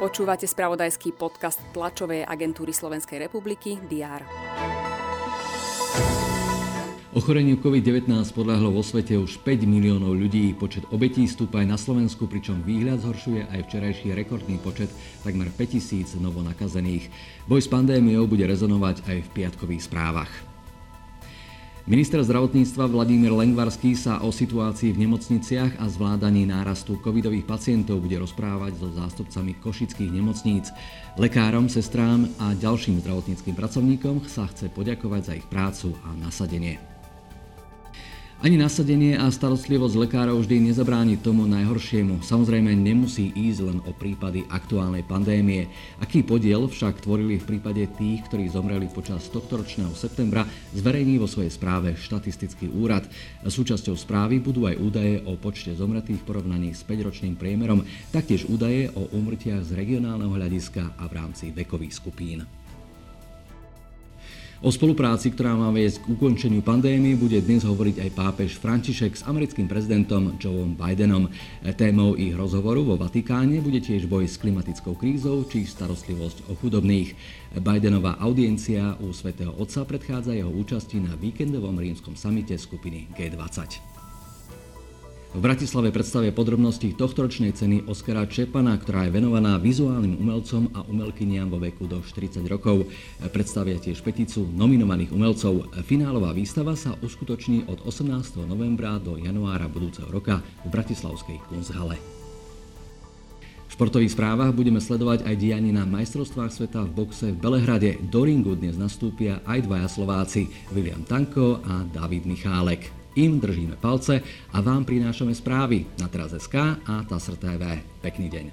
Počúvate spravodajský podcast tlačovej agentúry Slovenskej republiky DR. Ochoreniu COVID-19 podľahlo vo svete už 5 miliónov ľudí. Počet obetí stúpa aj na Slovensku, pričom výhľad zhoršuje aj včerajší rekordný počet takmer 5000 novonakazených. Boj s pandémiou bude rezonovať aj v piatkových správach. Minister zdravotníctva Vladimír Lengvarský sa o situácii v nemocniciach a zvládaní nárastu covidových pacientov bude rozprávať so zástupcami košických nemocníc. Lekárom, sestrám a ďalším zdravotníckým pracovníkom sa chce poďakovať za ich prácu a nasadenie. Ani nasadenie a starostlivosť lekárov vždy nezabráni tomu najhoršiemu. Samozrejme nemusí ísť len o prípady aktuálnej pandémie. Aký podiel však tvorili v prípade tých, ktorí zomreli počas tohto ročného septembra, zverejní vo svojej správe štatistický úrad. Súčasťou správy budú aj údaje o počte zomretých v porovnaní s 5-ročným priemerom, taktiež údaje o úmrtiach z regionálneho hľadiska a v rámci vekových skupín. O spolupráci, ktorá má viesť k ukončeniu pandémie, bude dnes hovoriť aj pápež František s americkým prezidentom Joeom Bidenom. Témou ich rozhovoru vo Vatikáne bude tiež boj s klimatickou krízou či starostlivosť o chudobných. Bidenová audiencia u svätého Otca predchádza jeho účasti na víkendovom rímskom samite skupiny G20. V Bratislave predstavia podrobnosti tohtoročnej ceny Oskara Čepana, ktorá je venovaná vizuálnym umelcom a umelkyniam vo veku do 40 rokov. Predstavia tiež peticu nominovaných umelcov. Finálová výstava sa uskutoční od 18. novembra do januára budúceho roka v Bratislavskej Kunsthale. V športových správach budeme sledovať aj dianie na majstrovstvách sveta v boxe v Belehrade. Do ringu dnes nastúpia aj dvaja Slováci, William Tanko a David Michálek. Im držíme palce a vám prinášame správy na teraz.sk a TASR. Pekný deň.